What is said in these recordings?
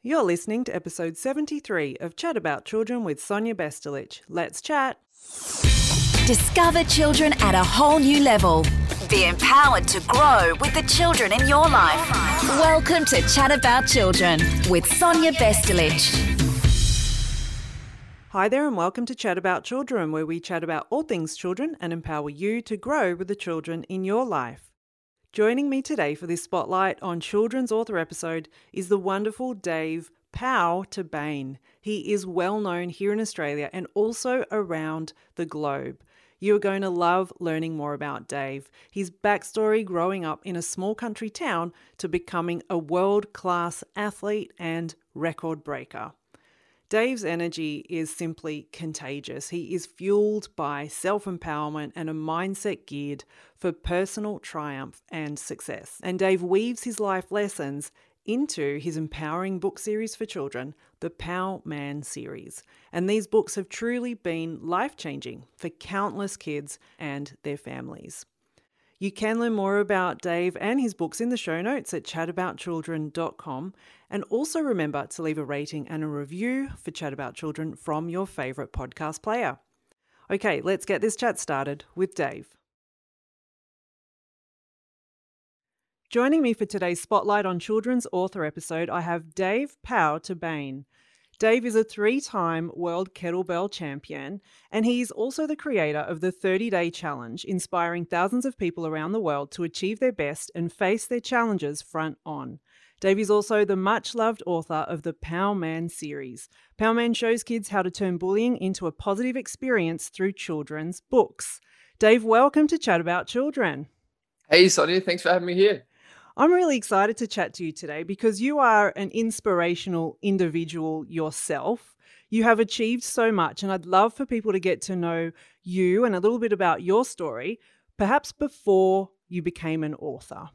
You're listening to episode 73 of Chat About Children with Sonia Vestolich. Let's chat. Discover children at a whole new level. Be empowered to grow with the children in your life. Welcome to Chat About Children with Sonia Vestolich. Hi there, and welcome to Chat About Children, where we chat about all things children and empower you to grow with the children in your life. Joining me today for this spotlight on children's author episode is the wonderful Dave Pow to Bain. He is well known here in Australia and also around the globe. You are going to love learning more about Dave, his backstory growing up in a small country town to becoming a world class athlete and record breaker. Dave's energy is simply contagious. He is fueled by self empowerment and a mindset geared for personal triumph and success. And Dave weaves his life lessons into his empowering book series for children, the Pow Man series. And these books have truly been life changing for countless kids and their families. You can learn more about Dave and his books in the show notes at chataboutchildren.com. And also remember to leave a rating and a review for Chat About Children from your favourite podcast player. Okay, let's get this chat started with Dave. Joining me for today's Spotlight on Children's Author episode, I have Dave Pow to Bain. Dave is a three time world kettlebell champion, and he's also the creator of the 30 Day Challenge, inspiring thousands of people around the world to achieve their best and face their challenges front on. Dave is also the much loved author of the Pow Man series. Pow Man shows kids how to turn bullying into a positive experience through children's books. Dave, welcome to Chat About Children. Hey, Sonia, thanks for having me here. I'm really excited to chat to you today because you are an inspirational individual yourself. You have achieved so much, and I'd love for people to get to know you and a little bit about your story, perhaps before you became an author.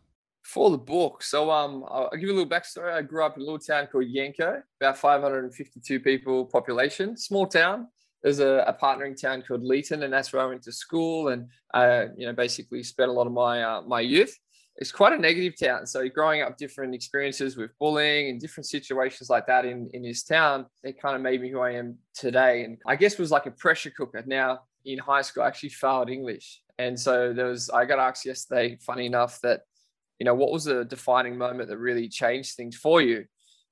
For the book, so um, I'll give you a little backstory. I grew up in a little town called Yanco, about 552 people population, small town. There's a, a partnering town called Leeton, and that's where I went to school, and uh, you know, basically spent a lot of my uh, my youth it's quite a negative town. So growing up different experiences with bullying and different situations like that in, in his town, it kind of made me who I am today. And I guess was like a pressure cooker. Now in high school, I actually failed English. And so there was, I got asked yesterday, funny enough, that, you know, what was the defining moment that really changed things for you?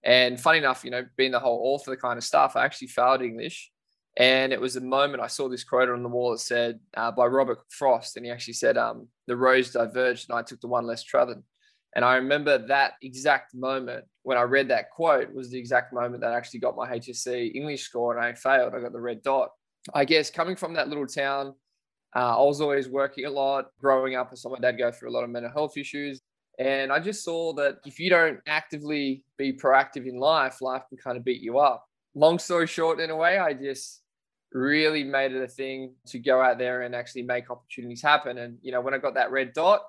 And funny enough, you know, being the whole author kind of stuff, I actually failed English. And it was the moment I saw this quote on the wall that said uh, by Robert Frost, and he actually said, um, "The roads diverged, and I took the one less traveled." And I remember that exact moment when I read that quote was the exact moment that actually got my HSC English score, and I failed. I got the red dot. I guess coming from that little town, uh, I was always working a lot. Growing up, I saw my dad go through a lot of mental health issues. And I just saw that if you don't actively be proactive in life, life can kind of beat you up. Long story short, in a way, I just really made it a thing to go out there and actually make opportunities happen. And you know, when I got that red dot,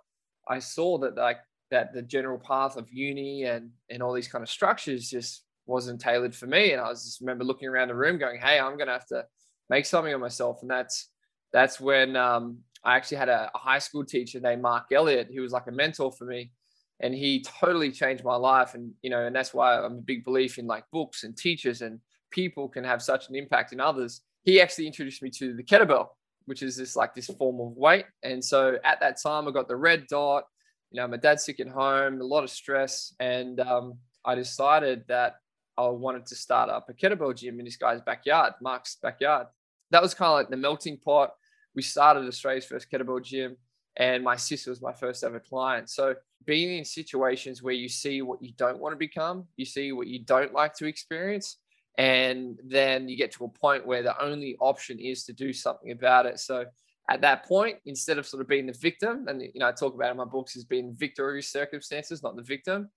I saw that like that the general path of uni and and all these kind of structures just wasn't tailored for me. And I was just remember looking around the room, going, "Hey, I'm gonna have to make something of myself." And that's that's when um, I actually had a, a high school teacher named Mark Elliott, who was like a mentor for me. And he totally changed my life. And, you know, and that's why I'm a big belief in like books and teachers and people can have such an impact in others he actually introduced me to the kettlebell, which is this like this form of weight. And so at that time, I got the red dot. You know, my dad's sick at home, a lot of stress, and um, I decided that I wanted to start up a kettlebell gym in this guy's backyard, Mark's backyard. That was kind of like the melting pot. We started Australia's first kettlebell gym, and my sister was my first ever client. So being in situations where you see what you don't want to become, you see what you don't like to experience, and then you get to a point where the only option is to do something about it. So at that point instead of sort of being the victim and you know i talk about in my books as being victory circumstances not the victim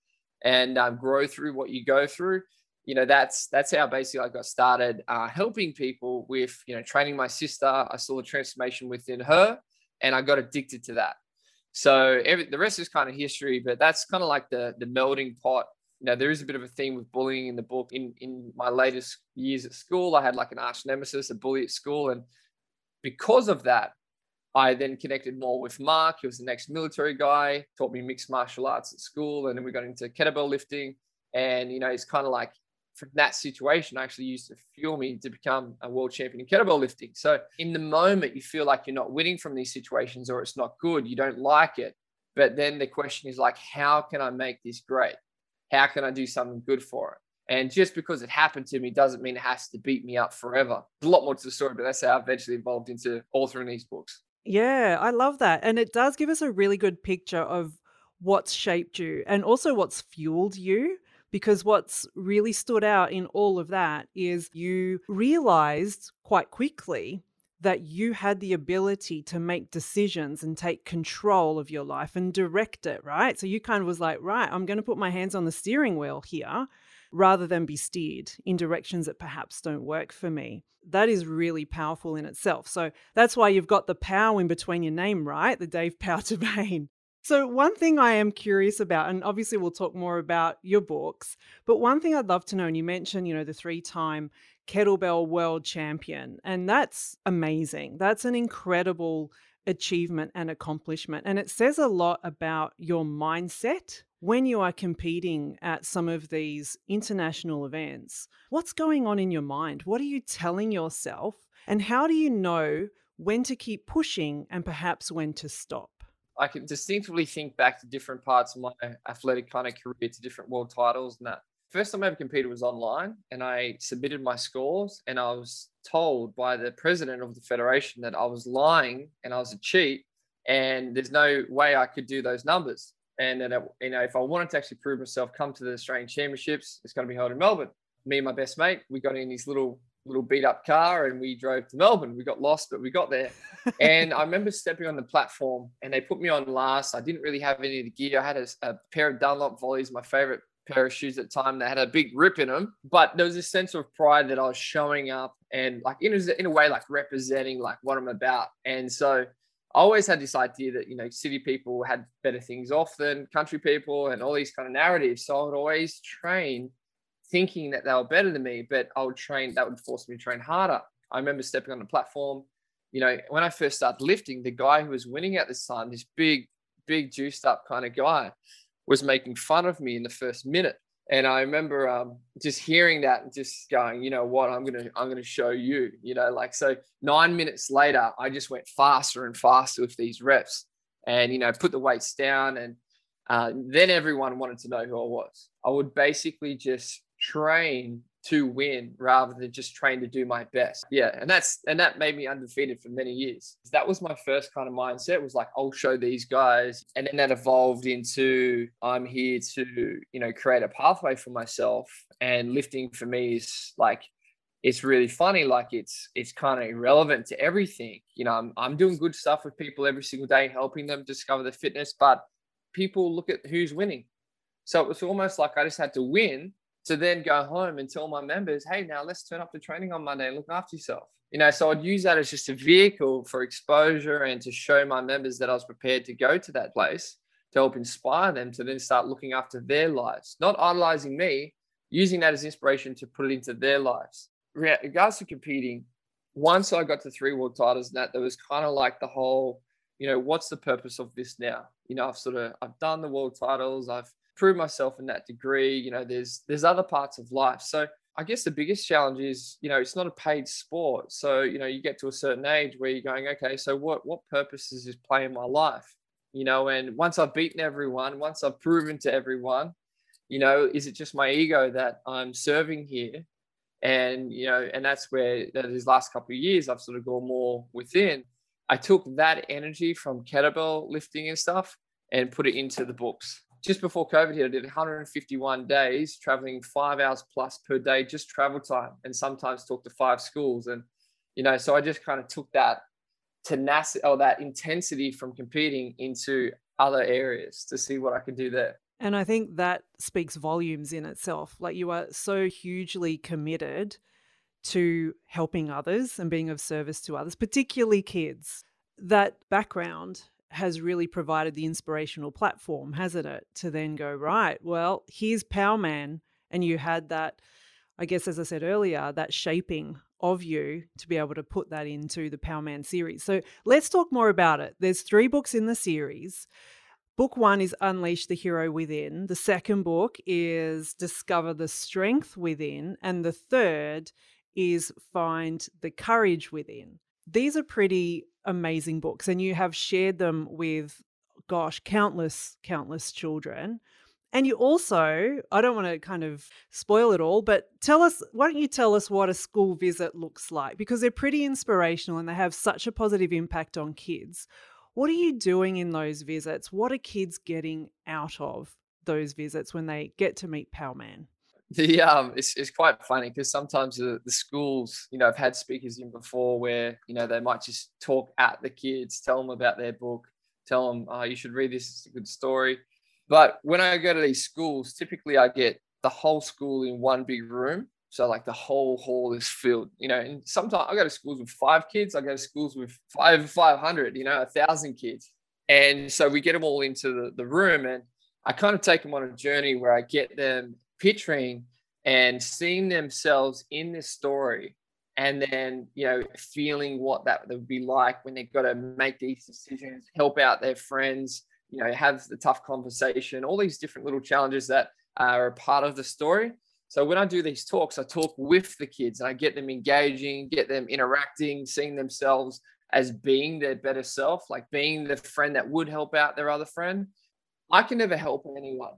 and um, grow through what you go through you know that's that's how basically i got started uh, helping people with you know training my sister. I saw the transformation within her and i got addicted to that. So every, the rest is kind of history but that's kind of like the the melding pot now there is a bit of a theme with bullying in the book. In in my latest years at school, I had like an arch nemesis, a bully at school, and because of that, I then connected more with Mark. He was the next military guy, taught me mixed martial arts at school, and then we got into kettlebell lifting. And you know, it's kind of like from that situation actually used to fuel me to become a world champion in kettlebell lifting. So in the moment, you feel like you're not winning from these situations or it's not good, you don't like it. But then the question is like, how can I make this great? How can I do something good for it? And just because it happened to me doesn't mean it has to beat me up forever. There's a lot more to the story, but that's how I eventually evolved into authoring these books. Yeah, I love that. And it does give us a really good picture of what's shaped you and also what's fueled you. Because what's really stood out in all of that is you realized quite quickly that you had the ability to make decisions and take control of your life and direct it, right? So you kind of was like, right, I'm going to put my hands on the steering wheel here rather than be steered in directions that perhaps don't work for me. That is really powerful in itself. So that's why you've got the power in between your name, right? The Dave Pow Powter So, one thing I am curious about, and obviously we'll talk more about your books, but one thing I'd love to know, and you mentioned, you know, the three time kettlebell world champion, and that's amazing. That's an incredible achievement and accomplishment. And it says a lot about your mindset when you are competing at some of these international events. What's going on in your mind? What are you telling yourself? And how do you know when to keep pushing and perhaps when to stop? I can distinctively think back to different parts of my athletic kind of career to different world titles and that. First time I ever competed was online and I submitted my scores and I was told by the president of the federation that I was lying and I was a cheat and there's no way I could do those numbers. And then, you know, if I wanted to actually prove myself, come to the Australian Championships, it's going to be held in Melbourne. Me and my best mate, we got in his little little beat up car and we drove to Melbourne. We got lost, but we got there. and I remember stepping on the platform and they put me on last. I didn't really have any of the gear. I had a, a pair of Dunlop volleys, my favorite pair of shoes at the time. They had a big rip in them, but there was a sense of pride that I was showing up and like in a, in a way, like representing like what I'm about. And so I always had this idea that, you know, city people had better things off than country people and all these kind of narratives. So I would always train thinking that they were better than me, but I would train, that would force me to train harder. I remember stepping on the platform. You know, when I first started lifting, the guy who was winning at this time, this big, big juiced up kind of guy, was making fun of me in the first minute. And I remember um, just hearing that and just going, you know what, I'm gonna I'm gonna show you, you know, like so. Nine minutes later, I just went faster and faster with these reps, and you know, put the weights down, and uh, then everyone wanted to know who I was. I would basically just train to win rather than just train to do my best. Yeah, and that's and that made me undefeated for many years. That was my first kind of mindset was like I'll show these guys and then that evolved into I'm here to, you know, create a pathway for myself and lifting for me is like it's really funny like it's it's kind of irrelevant to everything. You know, I'm I'm doing good stuff with people every single day helping them discover their fitness, but people look at who's winning. So it was almost like I just had to win to then go home and tell my members, hey, now let's turn up to training on Monday and look after yourself. You know, so I'd use that as just a vehicle for exposure and to show my members that I was prepared to go to that place to help inspire them to then start looking after their lives, not idolizing me, using that as inspiration to put it into their lives. In regards to competing, once I got to three world titles and that, there was kind of like the whole, you know, what's the purpose of this now? You know, I've sort of I've done the world titles, I've prove myself in that degree. You know, there's there's other parts of life. So I guess the biggest challenge is, you know, it's not a paid sport. So, you know, you get to a certain age where you're going, okay, so what what purpose is this play in my life? You know, and once I've beaten everyone, once I've proven to everyone, you know, is it just my ego that I'm serving here? And, you know, and that's where these last couple of years I've sort of gone more within. I took that energy from kettlebell lifting and stuff and put it into the books just before COVID hit, I did 151 days, traveling five hours plus per day, just travel time, and sometimes talk to five schools. And, you know, so I just kind of took that tenacity or that intensity from competing into other areas to see what I could do there. And I think that speaks volumes in itself. Like you are so hugely committed to helping others and being of service to others, particularly kids. That background has really provided the inspirational platform, hasn't it? To then go, right, well, here's Power Man. And you had that, I guess, as I said earlier, that shaping of you to be able to put that into the Power Man series. So let's talk more about it. There's three books in the series. Book one is Unleash the Hero Within. The second book is Discover the Strength Within. And the third is Find the Courage Within. These are pretty amazing books, and you have shared them with, gosh, countless, countless children. And you also, I don't want to kind of spoil it all, but tell us, why don't you tell us what a school visit looks like? Because they're pretty inspirational and they have such a positive impact on kids. What are you doing in those visits? What are kids getting out of those visits when they get to meet Powman? The um, it's, it's quite funny because sometimes the, the schools, you know, I've had speakers in before where you know they might just talk at the kids, tell them about their book, tell them, oh, you should read this. It's a good story. But when I go to these schools, typically I get the whole school in one big room. So like the whole hall is filled, you know, and sometimes I go to schools with five kids, I go to schools with five, 500, you know, a thousand kids. And so we get them all into the, the room and I kind of take them on a journey where I get them picturing and seeing themselves in this story and then you know feeling what that would be like when they've got to make these decisions help out their friends you know have the tough conversation all these different little challenges that are a part of the story. So when i do these talks i talk with the kids and i get them engaging get them interacting seeing themselves as being their better self like being the friend that would help out their other friend. I can never help anyone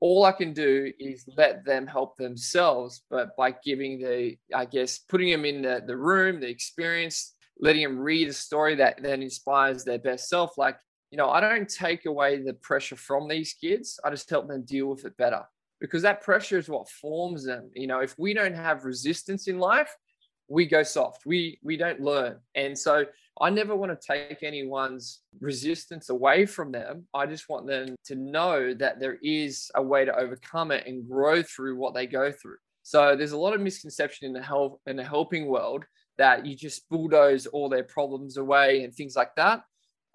all I can do is let them help themselves, but by giving the, I guess, putting them in the, the room, the experience, letting them read a story that then inspires their best self. Like, you know, I don't take away the pressure from these kids. I just help them deal with it better because that pressure is what forms them. You know, if we don't have resistance in life, we go soft. We we don't learn. And so I never want to take anyone's resistance away from them. I just want them to know that there is a way to overcome it and grow through what they go through. So there's a lot of misconception in the help in the helping world that you just bulldoze all their problems away and things like that.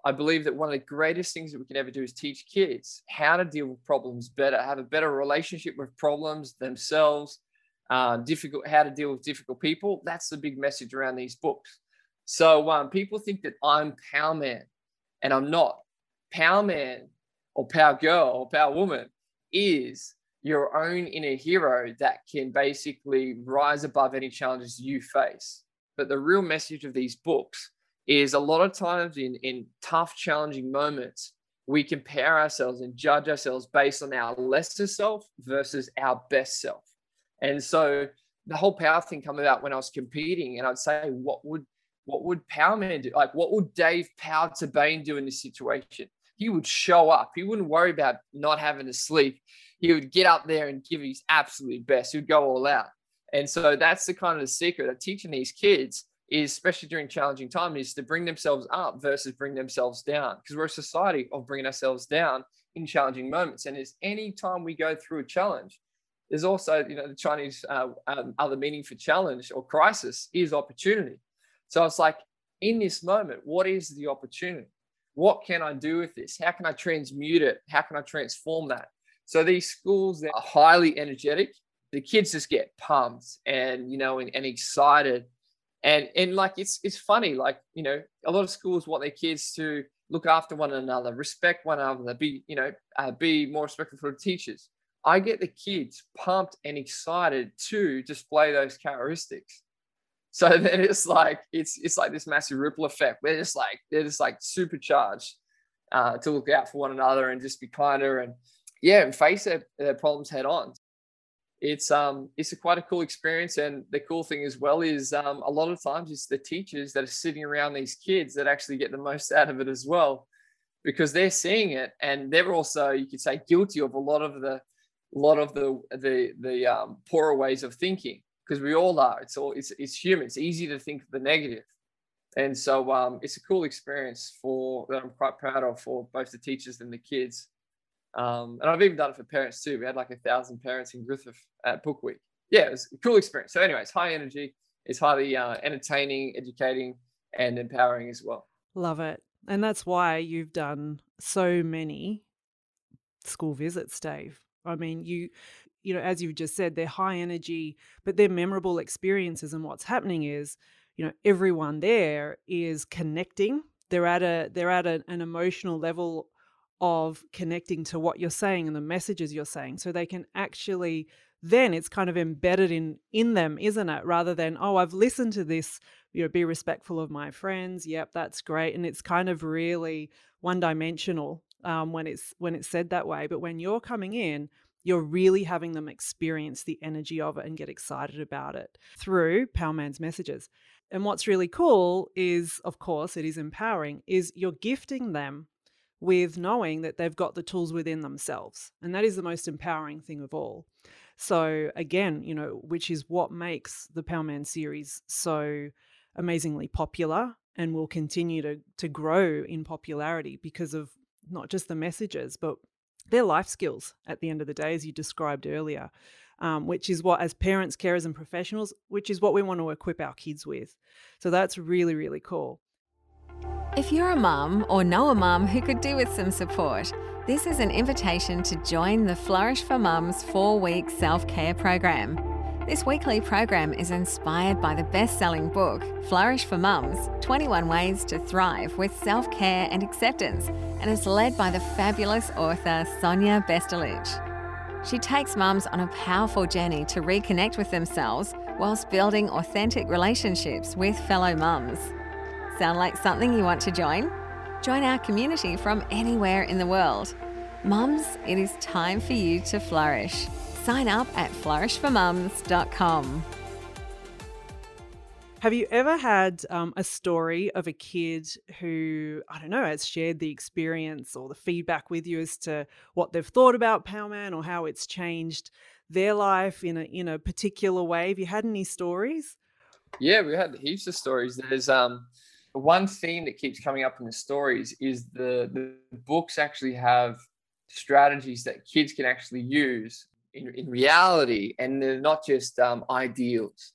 I believe that one of the greatest things that we can ever do is teach kids how to deal with problems better, have a better relationship with problems themselves, uh, difficult, how to deal with difficult people. That's the big message around these books. So um, people think that I'm Power Man, and I'm not. Power Man or Power Girl or Power Woman is your own inner hero that can basically rise above any challenges you face. But the real message of these books is a lot of times in, in tough, challenging moments, we compare ourselves and judge ourselves based on our lesser self versus our best self. And so the whole power thing come about when I was competing, and I'd say, what would what would Powerman do? Like, what would Dave Power to Bane do in this situation? He would show up. He wouldn't worry about not having to sleep. He would get up there and give his absolute best. He would go all out. And so that's the kind of the secret of teaching these kids is, especially during challenging times, is to bring themselves up versus bring themselves down. Because we're a society of bringing ourselves down in challenging moments. And it's any time we go through a challenge, there's also, you know, the Chinese uh, um, other meaning for challenge or crisis is opportunity. So it's like, in this moment, what is the opportunity? What can I do with this? How can I transmute it? How can I transform that? So these schools that are highly energetic, the kids just get pumped and you know and, and excited. And and like it's it's funny, like, you know, a lot of schools want their kids to look after one another, respect one another, be, you know, uh, be more respectful for the teachers. I get the kids pumped and excited to display those characteristics. So then it's like it's it's like this massive ripple effect. They're just like they're just like supercharged uh, to look out for one another and just be kinder and yeah, and face their, their problems head on. It's um it's a quite a cool experience, and the cool thing as well is um, a lot of times it's the teachers that are sitting around these kids that actually get the most out of it as well, because they're seeing it and they're also you could say guilty of a lot of the a lot of the the the um, poorer ways of thinking because we all are. It's all it's it's human. It's easy to think of the negative, and so um, it's a cool experience for that I'm quite proud of for both the teachers and the kids. Um, and I've even done it for parents too. We had like a thousand parents in Griffith at Book Week. Yeah, it was a cool experience. So, anyways, high energy. It's highly uh, entertaining, educating, and empowering as well. Love it. And that's why you've done so many school visits, Dave. I mean, you you know, as you've just said, they're high energy, but they're memorable experiences. And what's happening is, you know, everyone there is connecting. They're at a they're at a, an emotional level of connecting to what you're saying and the messages you're saying so they can actually then it's kind of embedded in in them isn't it rather than oh i've listened to this you know be respectful of my friends yep that's great and it's kind of really one dimensional um, when it's when it's said that way but when you're coming in you're really having them experience the energy of it and get excited about it through Powerman's messages. And what's really cool is, of course, it is empowering, is you're gifting them with knowing that they've got the tools within themselves. And that is the most empowering thing of all. So, again, you know, which is what makes the Powerman series so amazingly popular and will continue to, to grow in popularity because of not just the messages, but they're life skills at the end of the day, as you described earlier, um, which is what, as parents, carers, and professionals, which is what we want to equip our kids with. So that's really, really cool. If you're a mum or know a mum who could do with some support, this is an invitation to join the Flourish for Mums four week self care program. This weekly program is inspired by the best selling book, Flourish for Mums 21 Ways to Thrive with Self Care and Acceptance, and is led by the fabulous author Sonia Vestolich. She takes mums on a powerful journey to reconnect with themselves whilst building authentic relationships with fellow mums. Sound like something you want to join? Join our community from anywhere in the world. Mums, it is time for you to flourish. Sign up at flourishformums.com. Have you ever had um, a story of a kid who, I don't know, has shared the experience or the feedback with you as to what they've thought about Powerman or how it's changed their life in a in a particular way? Have you had any stories? Yeah, we had heaps of stories. There's um one theme that keeps coming up in the stories is the the books actually have strategies that kids can actually use in, in reality and they're not just um, ideals.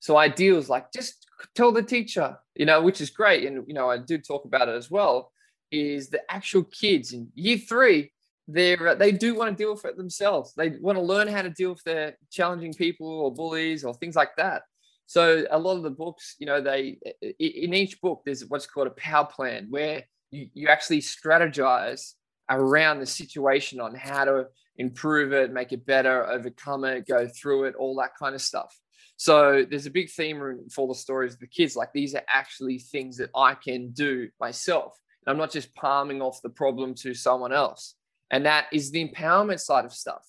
So ideals like just tell the teacher you know which is great. And you know i do talk about it as well is the actual kids in year three they're they do want to deal with it themselves. They want to learn how to deal with their challenging people or bullies or things like that. So a lot of the books you know they in each book there's what's called a power plan where you, you actually strategize around the situation on how to improve it, make it better, overcome it, go through it, all that kind of stuff. So there's a big theme for the stories of the kids. Like these are actually things that I can do myself. And I'm not just palming off the problem to someone else. And that is the empowerment side of stuff.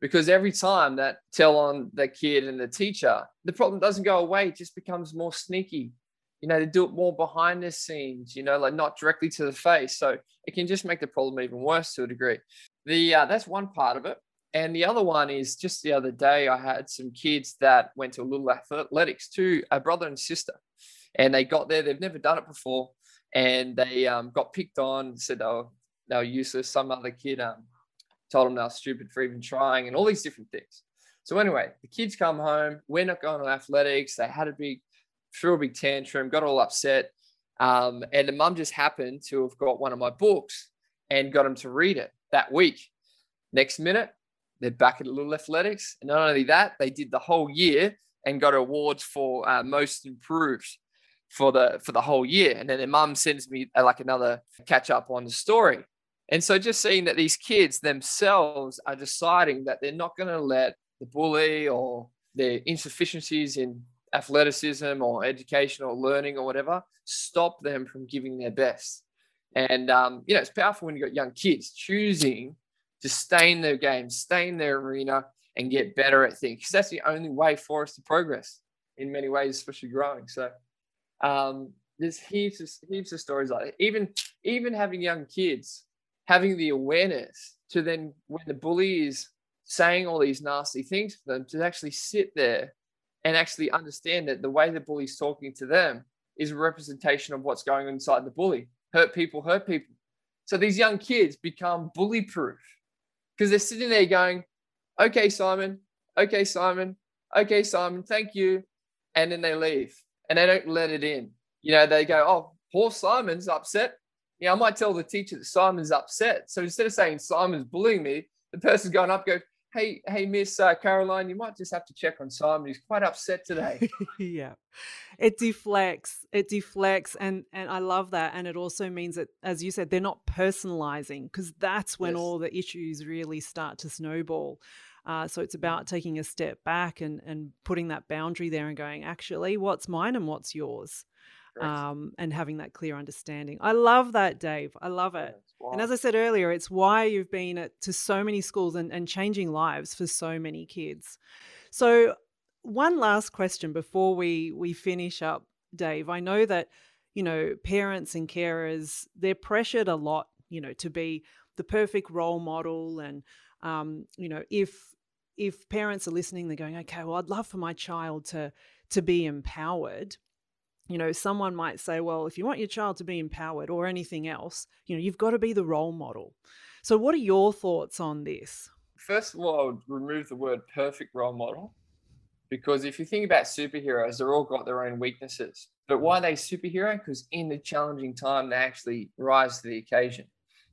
Because every time that tell on the kid and the teacher, the problem doesn't go away, it just becomes more sneaky you know, they do it more behind the scenes, you know, like not directly to the face. So it can just make the problem even worse to a degree. The uh, that's one part of it. And the other one is just the other day, I had some kids that went to a little athletics to a brother and sister, and they got there. They've never done it before, and they um, got picked on. Said they were, they were useless. Some other kid um, told them they were stupid for even trying, and all these different things. So anyway, the kids come home. We're not going to athletics. They had a big threw a big tantrum, got all upset. Um, and the mum just happened to have got one of my books and got him to read it that week. Next minute, they're back at Little Athletics. And not only that, they did the whole year and got awards for uh, most improved for the for the whole year. And then their mum sends me uh, like another catch up on the story. And so just seeing that these kids themselves are deciding that they're not going to let the bully or their insufficiencies in athleticism or education or learning or whatever stop them from giving their best. And um, you know, it's powerful when you've got young kids choosing to stay in their game, stay in their arena, and get better at things. Because that's the only way for us to progress in many ways, especially growing. So um, there's heaps of heaps of stories like that. Even even having young kids having the awareness to then when the bully is saying all these nasty things to them to actually sit there and actually understand that the way the bully's talking to them is a representation of what's going on inside the bully. Hurt people, hurt people. So these young kids become bully proof because they're sitting there going, okay, Simon, okay, Simon, okay, Simon, thank you. And then they leave and they don't let it in. You know, they go, oh, poor Simon's upset. Yeah, I might tell the teacher that Simon's upset. So instead of saying Simon's bullying me, the person's going up, go, hey, hey, Miss uh, Caroline, you might just have to check on Simon. He's quite upset today. yeah, it deflects. It deflects, and and I love that. And it also means that, as you said, they're not personalizing because that's when yes. all the issues really start to snowball. Uh, so it's mm. about taking a step back and and putting that boundary there and going, actually, what's mine and what's yours um, and having that clear understanding. I love that, Dave. I love it. And as I said earlier, it's why you've been at, to so many schools and, and changing lives for so many kids. So, one last question before we we finish up, Dave. I know that you know parents and carers they're pressured a lot, you know, to be the perfect role model, and um, you know if if parents are listening, they're going, okay, well, I'd love for my child to to be empowered you know, someone might say, well, if you want your child to be empowered or anything else, you know, you've got to be the role model. So, what are your thoughts on this? First of all, I would remove the word perfect role model because if you think about superheroes, they're all got their own weaknesses. But why are they superhero? Because in the challenging time, they actually rise to the occasion,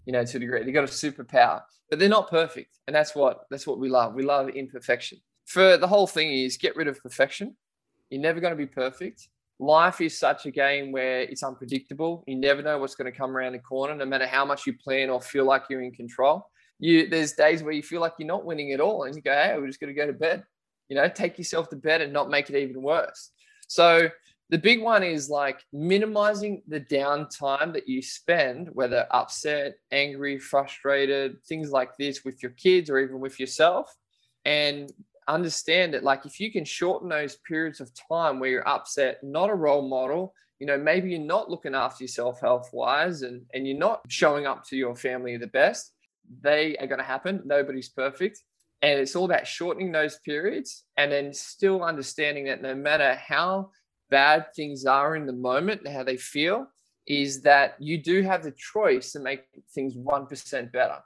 you know, to a degree. They got a superpower, but they're not perfect. And that's what that's what we love. We love imperfection. For the whole thing is get rid of perfection. You're never going to be perfect life is such a game where it's unpredictable. You never know what's going to come around the corner, no matter how much you plan or feel like you're in control. You there's days where you feel like you're not winning at all, and you go, "Hey, we're just going to go to bed." You know, take yourself to bed and not make it even worse. So the big one is like minimizing the downtime that you spend, whether upset, angry, frustrated, things like this with your kids or even with yourself, and understand it. Like if you can shorten those periods of time where you're upset, not a role model, you know, maybe you're not looking after yourself health wise and, and you're not showing up to your family the best, they are going to happen. Nobody's perfect. And it's all about shortening those periods and then still understanding that no matter how bad things are in the moment and how they feel, is that you do have the choice to make things 1% better.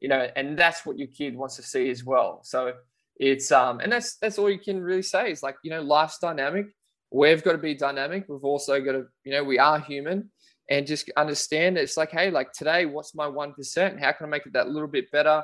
You know, and that's what your kid wants to see as well. So it's um and that's that's all you can really say is like you know life's dynamic. We've got to be dynamic. We've also got to you know we are human and just understand it's like hey like today what's my 1% how can i make it that little bit better?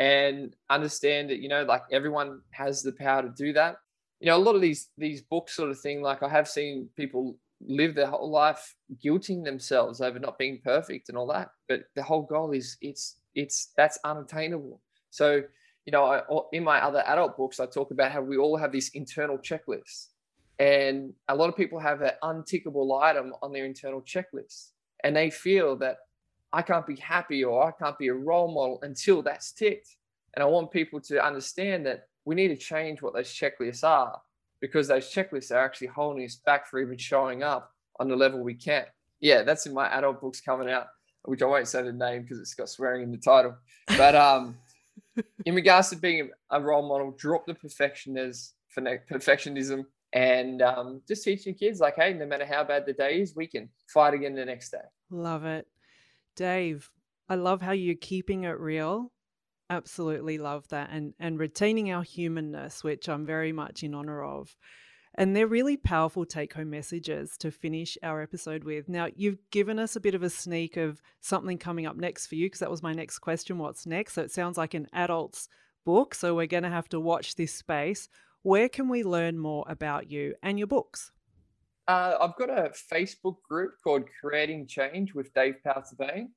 And understand that you know like everyone has the power to do that. You know a lot of these these books sort of thing like i have seen people live their whole life guilting themselves over not being perfect and all that but the whole goal is it's it's that's unattainable. So you know, I, in my other adult books, I talk about how we all have these internal checklists. And a lot of people have an untickable item on their internal checklist. And they feel that I can't be happy or I can't be a role model until that's ticked. And I want people to understand that we need to change what those checklists are because those checklists are actually holding us back for even showing up on the level we can. Yeah, that's in my adult books coming out, which I won't say the name because it's got swearing in the title. But um, in regards to being a role model, drop the perfectionism, perfectionism, and um, just teaching kids like, hey, no matter how bad the day is, we can fight again the next day. Love it, Dave. I love how you're keeping it real. Absolutely love that, and and retaining our humanness, which I'm very much in honor of. And they're really powerful take home messages to finish our episode with. Now, you've given us a bit of a sneak of something coming up next for you, because that was my next question what's next? So it sounds like an adult's book. So we're going to have to watch this space. Where can we learn more about you and your books? Uh, I've got a Facebook group called Creating Change with Dave Powter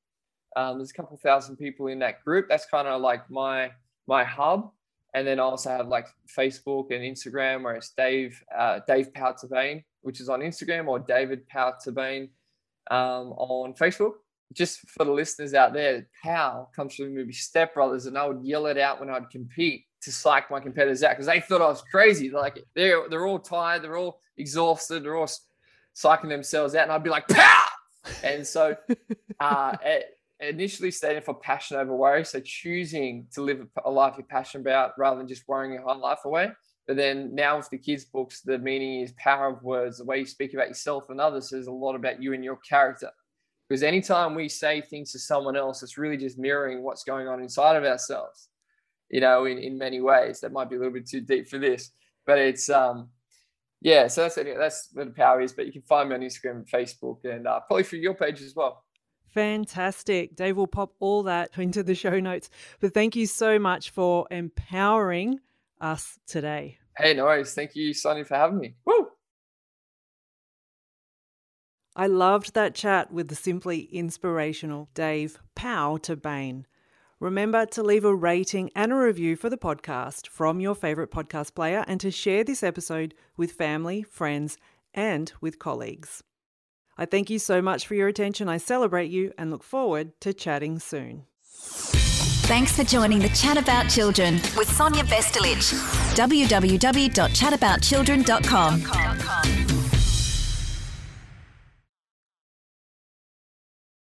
Um, there's a couple thousand people in that group. That's kind of like my my hub. And then I also have like Facebook and Instagram where it's Dave uh, Dave Powter which is on Instagram, or David Powter um, on Facebook. Just for the listeners out there, Pow comes from the movie Step Brothers, and I would yell it out when I'd compete to psych my competitors out because they thought I was crazy. Like they're they're all tired, they're all exhausted, they're all psyching themselves out, and I'd be like Pow! And so uh, it, initially standing for passion over worry. So choosing to live a life you're passionate about rather than just worrying your whole life away. But then now with the kids' books, the meaning is power of words. The way you speak about yourself and others says a lot about you and your character. Because anytime we say things to someone else, it's really just mirroring what's going on inside of ourselves, you know, in, in many ways. That might be a little bit too deep for this, but it's, um, yeah, so that's, that's where the power is. But you can find me on Instagram and Facebook and uh, probably through your page as well. Fantastic. Dave will pop all that into the show notes. But thank you so much for empowering us today. Hey, no worries. Thank you, Sonny, for having me. Woo! I loved that chat with the simply inspirational Dave Pow to Bain. Remember to leave a rating and a review for the podcast from your favourite podcast player and to share this episode with family, friends, and with colleagues. I thank you so much for your attention. I celebrate you and look forward to chatting soon. Thanks for joining the Chat About Children with Sonia Vestolich. www.chataboutchildren.com.